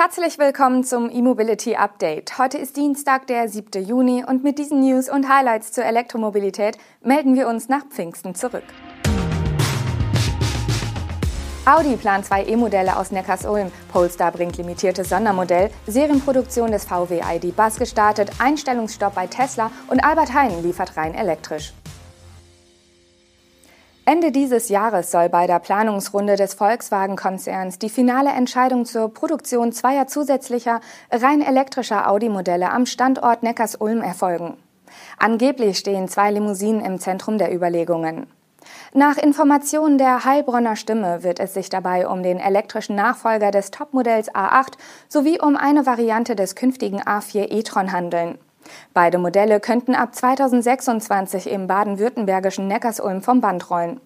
Herzlich willkommen zum E-Mobility Update. Heute ist Dienstag, der 7. Juni und mit diesen News und Highlights zur Elektromobilität melden wir uns nach Pfingsten zurück. Audi plant zwei E-Modelle aus Neckarsulm. Polestar bringt limitiertes Sondermodell. Serienproduktion des VW ID Bus gestartet. Einstellungsstopp bei Tesla und Albert Heijn liefert rein elektrisch. Ende dieses Jahres soll bei der Planungsrunde des Volkswagen-Konzerns die finale Entscheidung zur Produktion zweier zusätzlicher, rein elektrischer Audi-Modelle am Standort Neckars-Ulm erfolgen. Angeblich stehen zwei Limousinen im Zentrum der Überlegungen. Nach Informationen der Heilbronner Stimme wird es sich dabei um den elektrischen Nachfolger des Topmodells A8 sowie um eine Variante des künftigen A4 e-tron handeln. Beide Modelle könnten ab 2026 im baden-württembergischen Neckarsulm vom Band rollen.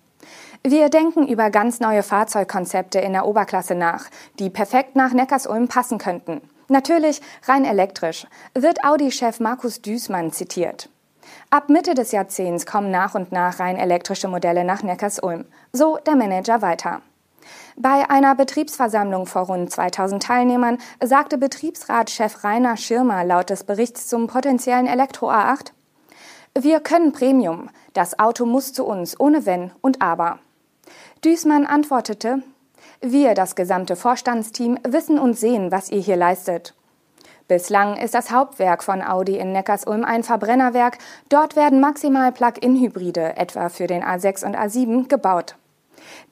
Wir denken über ganz neue Fahrzeugkonzepte in der Oberklasse nach, die perfekt nach Neckarsulm passen könnten. Natürlich rein elektrisch, wird Audi-Chef Markus Düßmann zitiert. Ab Mitte des Jahrzehnts kommen nach und nach rein elektrische Modelle nach Neckarsulm. So der Manager weiter. Bei einer Betriebsversammlung vor rund 2000 Teilnehmern sagte Betriebsratschef Rainer Schirmer laut des Berichts zum potenziellen Elektro A8, wir können Premium. Das Auto muss zu uns, ohne Wenn und Aber. Düßmann antwortete, wir, das gesamte Vorstandsteam, wissen und sehen, was ihr hier leistet. Bislang ist das Hauptwerk von Audi in Neckarsulm ein Verbrennerwerk. Dort werden maximal Plug-in-Hybride, etwa für den A6 und A7, gebaut.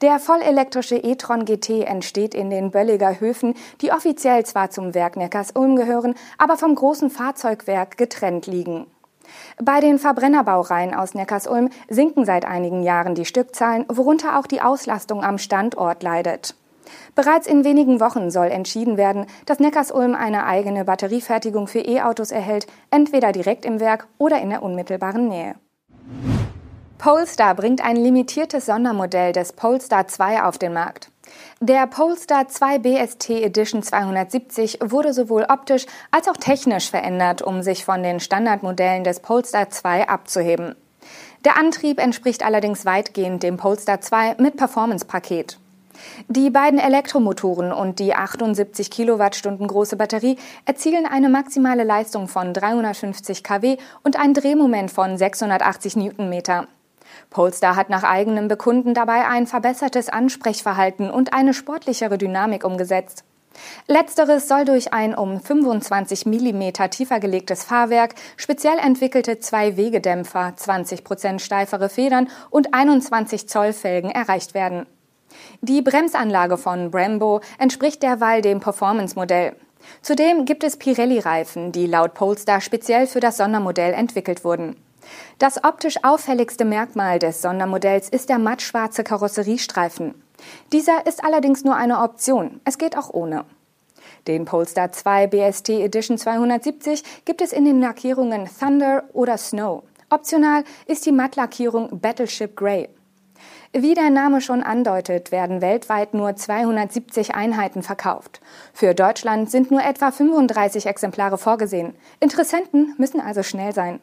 Der vollelektrische e-tron GT entsteht in den Bölliger Höfen, die offiziell zwar zum Werk Neckarsulm gehören, aber vom großen Fahrzeugwerk getrennt liegen. Bei den Verbrennerbaureihen aus Neckarsulm sinken seit einigen Jahren die Stückzahlen, worunter auch die Auslastung am Standort leidet. Bereits in wenigen Wochen soll entschieden werden, dass Neckarsulm eine eigene Batteriefertigung für E-Autos erhält, entweder direkt im Werk oder in der unmittelbaren Nähe. Polestar bringt ein limitiertes Sondermodell des Polestar 2 auf den Markt. Der Polestar 2 BST Edition 270 wurde sowohl optisch als auch technisch verändert, um sich von den Standardmodellen des Polestar 2 abzuheben. Der Antrieb entspricht allerdings weitgehend dem Polestar 2 mit Performance-Paket. Die beiden Elektromotoren und die 78 Kilowattstunden große Batterie erzielen eine maximale Leistung von 350 kW und ein Drehmoment von 680 Newtonmeter. Polestar hat nach eigenem Bekunden dabei ein verbessertes Ansprechverhalten und eine sportlichere Dynamik umgesetzt. Letzteres soll durch ein um 25 mm tiefer gelegtes Fahrwerk, speziell entwickelte Zwei-Wegedämpfer, 20% steifere Federn und 21 Zoll Felgen erreicht werden. Die Bremsanlage von Brembo entspricht derweil dem Performance-Modell. Zudem gibt es Pirelli-Reifen, die laut Polestar speziell für das Sondermodell entwickelt wurden. Das optisch auffälligste Merkmal des Sondermodells ist der mattschwarze Karosseriestreifen. Dieser ist allerdings nur eine Option. Es geht auch ohne. Den Polestar 2 BST Edition 270 gibt es in den Lackierungen Thunder oder Snow. Optional ist die Mattlackierung Battleship Grey. Wie der Name schon andeutet, werden weltweit nur 270 Einheiten verkauft. Für Deutschland sind nur etwa 35 Exemplare vorgesehen. Interessenten müssen also schnell sein.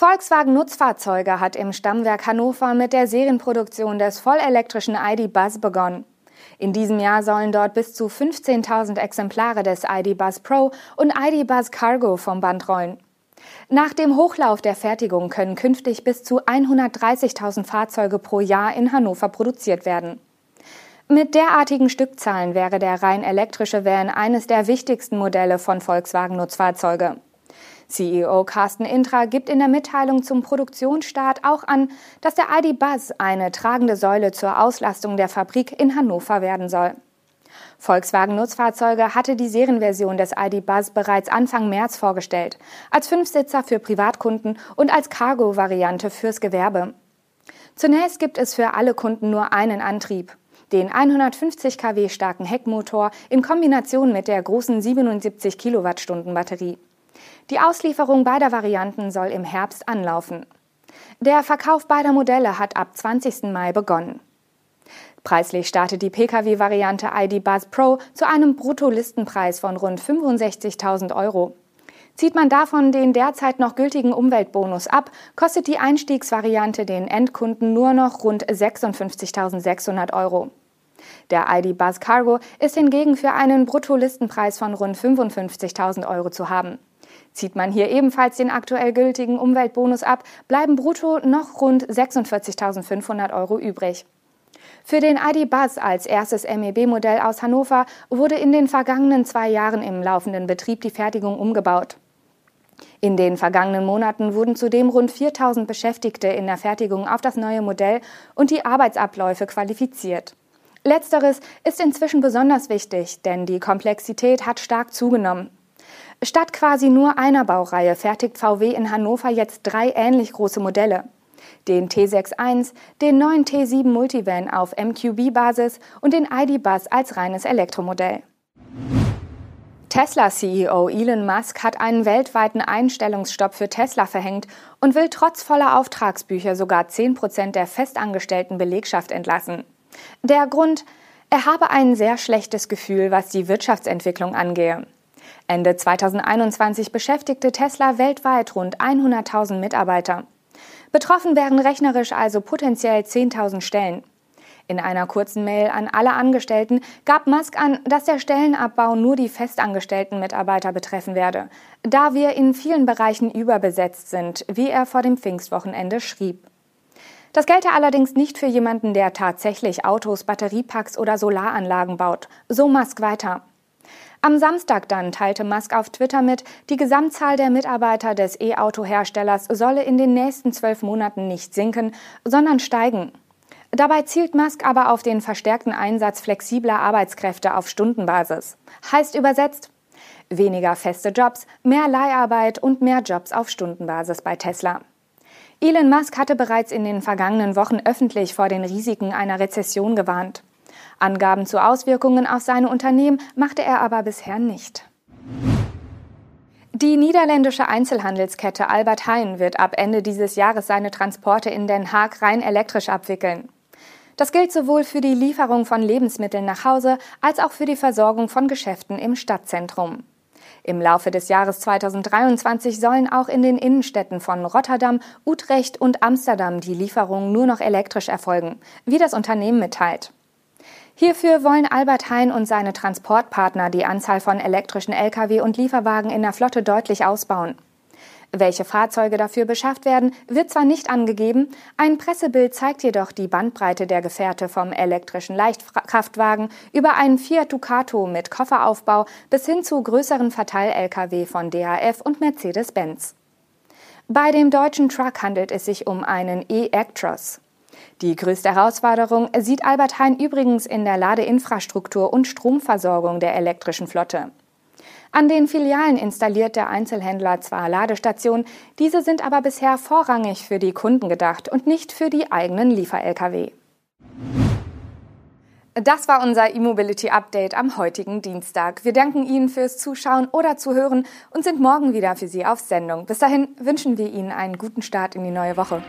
Volkswagen Nutzfahrzeuge hat im Stammwerk Hannover mit der Serienproduktion des vollelektrischen ID Buzz begonnen. In diesem Jahr sollen dort bis zu 15.000 Exemplare des ID Buzz Pro und ID Buzz Cargo vom Band rollen. Nach dem Hochlauf der Fertigung können künftig bis zu 130.000 Fahrzeuge pro Jahr in Hannover produziert werden. Mit derartigen Stückzahlen wäre der rein elektrische Van eines der wichtigsten Modelle von Volkswagen Nutzfahrzeuge. CEO Carsten Intra gibt in der Mitteilung zum Produktionsstart auch an, dass der ID Buzz eine tragende Säule zur Auslastung der Fabrik in Hannover werden soll. Volkswagen Nutzfahrzeuge hatte die Serienversion des ID Buzz bereits Anfang März vorgestellt, als Fünfsitzer für Privatkunden und als Cargo-Variante fürs Gewerbe. Zunächst gibt es für alle Kunden nur einen Antrieb, den 150 kW starken Heckmotor in Kombination mit der großen 77 Kilowattstunden Batterie. Die Auslieferung beider Varianten soll im Herbst anlaufen. Der Verkauf beider Modelle hat ab 20. Mai begonnen. Preislich startet die Pkw-Variante ID Buzz Pro zu einem Bruttolistenpreis von rund 65.000 Euro. Zieht man davon den derzeit noch gültigen Umweltbonus ab, kostet die Einstiegsvariante den Endkunden nur noch rund 56.600 Euro. Der ID Buzz Cargo ist hingegen für einen Bruttolistenpreis von rund 55.000 Euro zu haben. Zieht man hier ebenfalls den aktuell gültigen Umweltbonus ab, bleiben brutto noch rund 46.500 Euro übrig. Für den ID Buzz als erstes MEB-Modell aus Hannover wurde in den vergangenen zwei Jahren im laufenden Betrieb die Fertigung umgebaut. In den vergangenen Monaten wurden zudem rund 4000 Beschäftigte in der Fertigung auf das neue Modell und die Arbeitsabläufe qualifiziert. Letzteres ist inzwischen besonders wichtig, denn die Komplexität hat stark zugenommen. Statt quasi nur einer Baureihe fertigt VW in Hannover jetzt drei ähnlich große Modelle. Den T61, den neuen T7 Multivan auf MQB-Basis und den ID Buzz als reines Elektromodell. Tesla-CEO Elon Musk hat einen weltweiten Einstellungsstopp für Tesla verhängt und will trotz voller Auftragsbücher sogar 10 Prozent der festangestellten Belegschaft entlassen. Der Grund, er habe ein sehr schlechtes Gefühl, was die Wirtschaftsentwicklung angehe. Ende 2021 beschäftigte Tesla weltweit rund 100.000 Mitarbeiter. Betroffen wären rechnerisch also potenziell 10.000 Stellen. In einer kurzen Mail an alle Angestellten gab Musk an, dass der Stellenabbau nur die festangestellten Mitarbeiter betreffen werde, da wir in vielen Bereichen überbesetzt sind, wie er vor dem Pfingstwochenende schrieb. Das gelte allerdings nicht für jemanden, der tatsächlich Autos, Batteriepacks oder Solaranlagen baut. So Musk weiter. Am Samstag dann teilte Musk auf Twitter mit, die Gesamtzahl der Mitarbeiter des E-Auto-Herstellers solle in den nächsten zwölf Monaten nicht sinken, sondern steigen. Dabei zielt Musk aber auf den verstärkten Einsatz flexibler Arbeitskräfte auf Stundenbasis. Heißt übersetzt, weniger feste Jobs, mehr Leiharbeit und mehr Jobs auf Stundenbasis bei Tesla. Elon Musk hatte bereits in den vergangenen Wochen öffentlich vor den Risiken einer Rezession gewarnt. Angaben zu Auswirkungen auf seine Unternehmen machte er aber bisher nicht. Die niederländische Einzelhandelskette Albert Heijn wird ab Ende dieses Jahres seine Transporte in Den Haag rein elektrisch abwickeln. Das gilt sowohl für die Lieferung von Lebensmitteln nach Hause als auch für die Versorgung von Geschäften im Stadtzentrum. Im Laufe des Jahres 2023 sollen auch in den Innenstädten von Rotterdam, Utrecht und Amsterdam die Lieferungen nur noch elektrisch erfolgen, wie das Unternehmen mitteilt. Hierfür wollen Albert Hein und seine Transportpartner die Anzahl von elektrischen Lkw und Lieferwagen in der Flotte deutlich ausbauen. Welche Fahrzeuge dafür beschafft werden, wird zwar nicht angegeben, ein Pressebild zeigt jedoch die Bandbreite der Gefährte vom elektrischen Leichtkraftwagen über einen Fiat Ducato mit Kofferaufbau bis hin zu größeren Verteil-Lkw von DHF und Mercedes-Benz. Bei dem deutschen Truck handelt es sich um einen E-Actros. Die größte Herausforderung sieht Albert Hein übrigens in der Ladeinfrastruktur und Stromversorgung der elektrischen Flotte. An den Filialen installiert der Einzelhändler zwar Ladestationen, diese sind aber bisher vorrangig für die Kunden gedacht und nicht für die eigenen Liefer-Lkw. Das war unser E-Mobility Update am heutigen Dienstag. Wir danken Ihnen fürs Zuschauen oder Zuhören und sind morgen wieder für Sie auf Sendung. Bis dahin wünschen wir Ihnen einen guten Start in die neue Woche.